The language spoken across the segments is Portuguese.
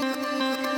Música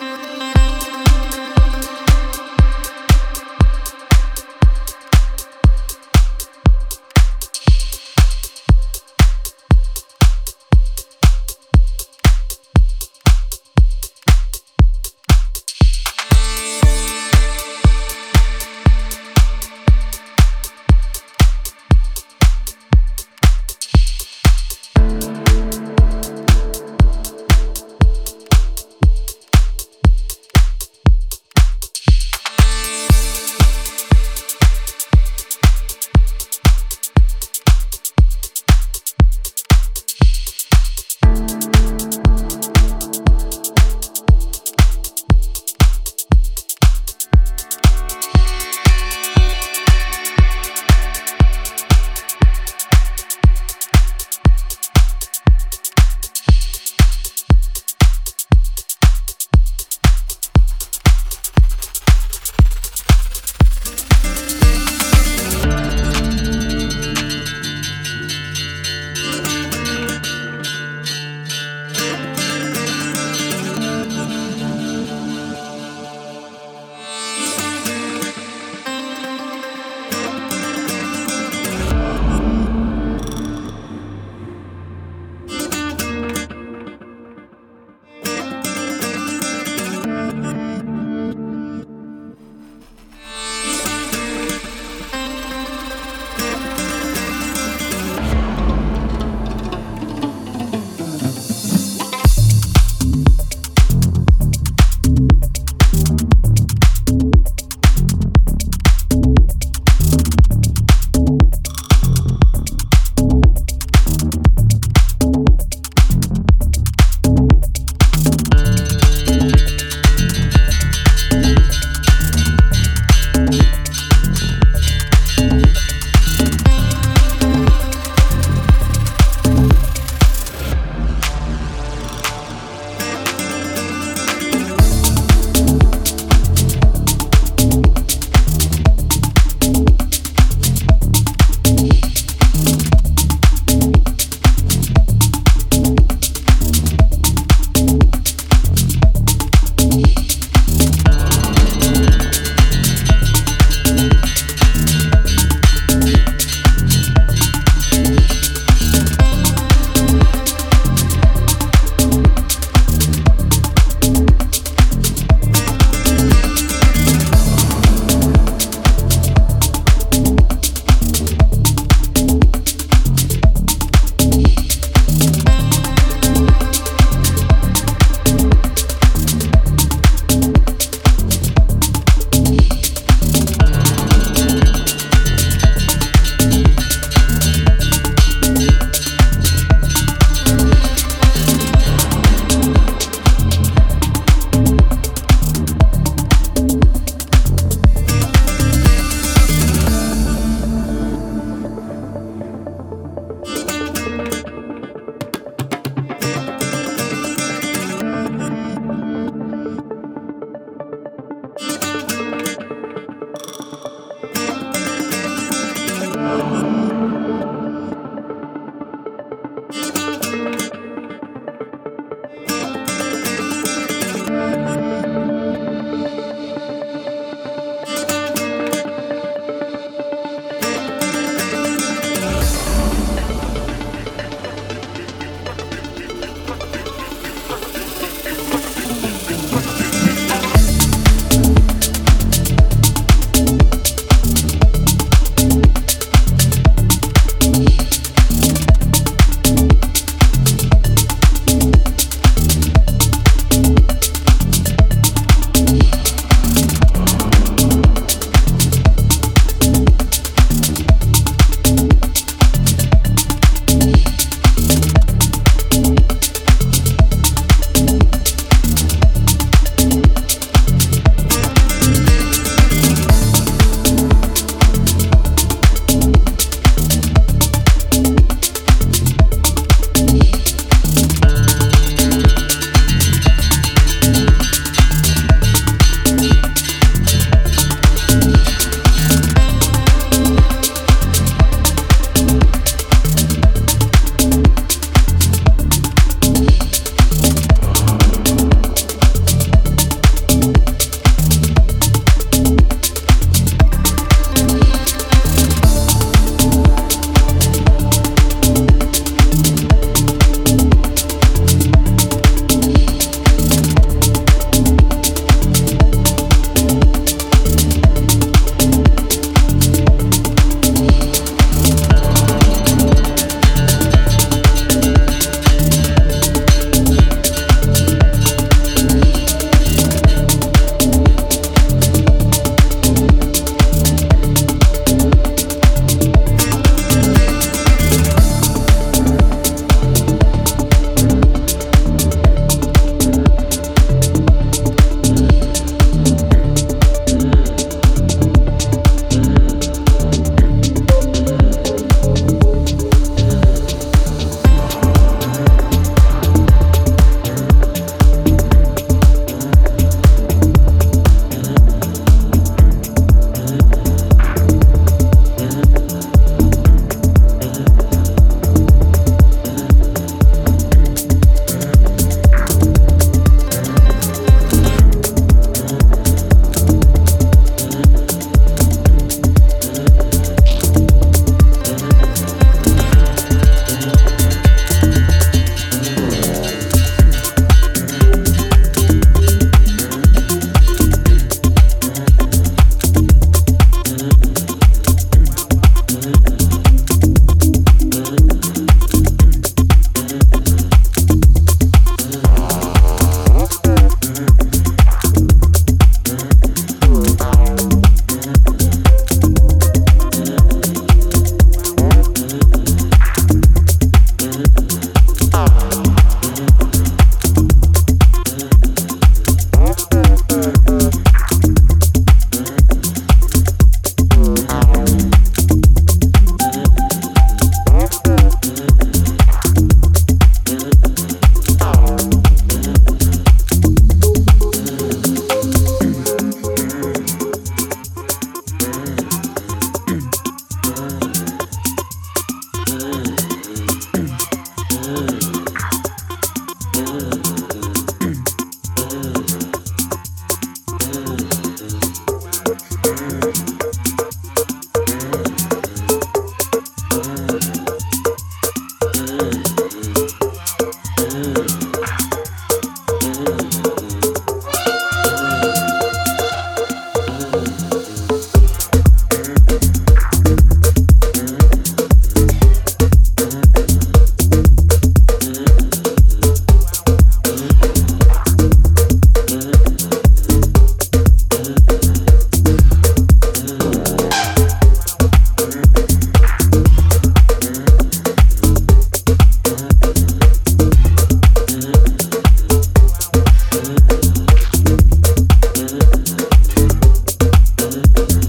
love.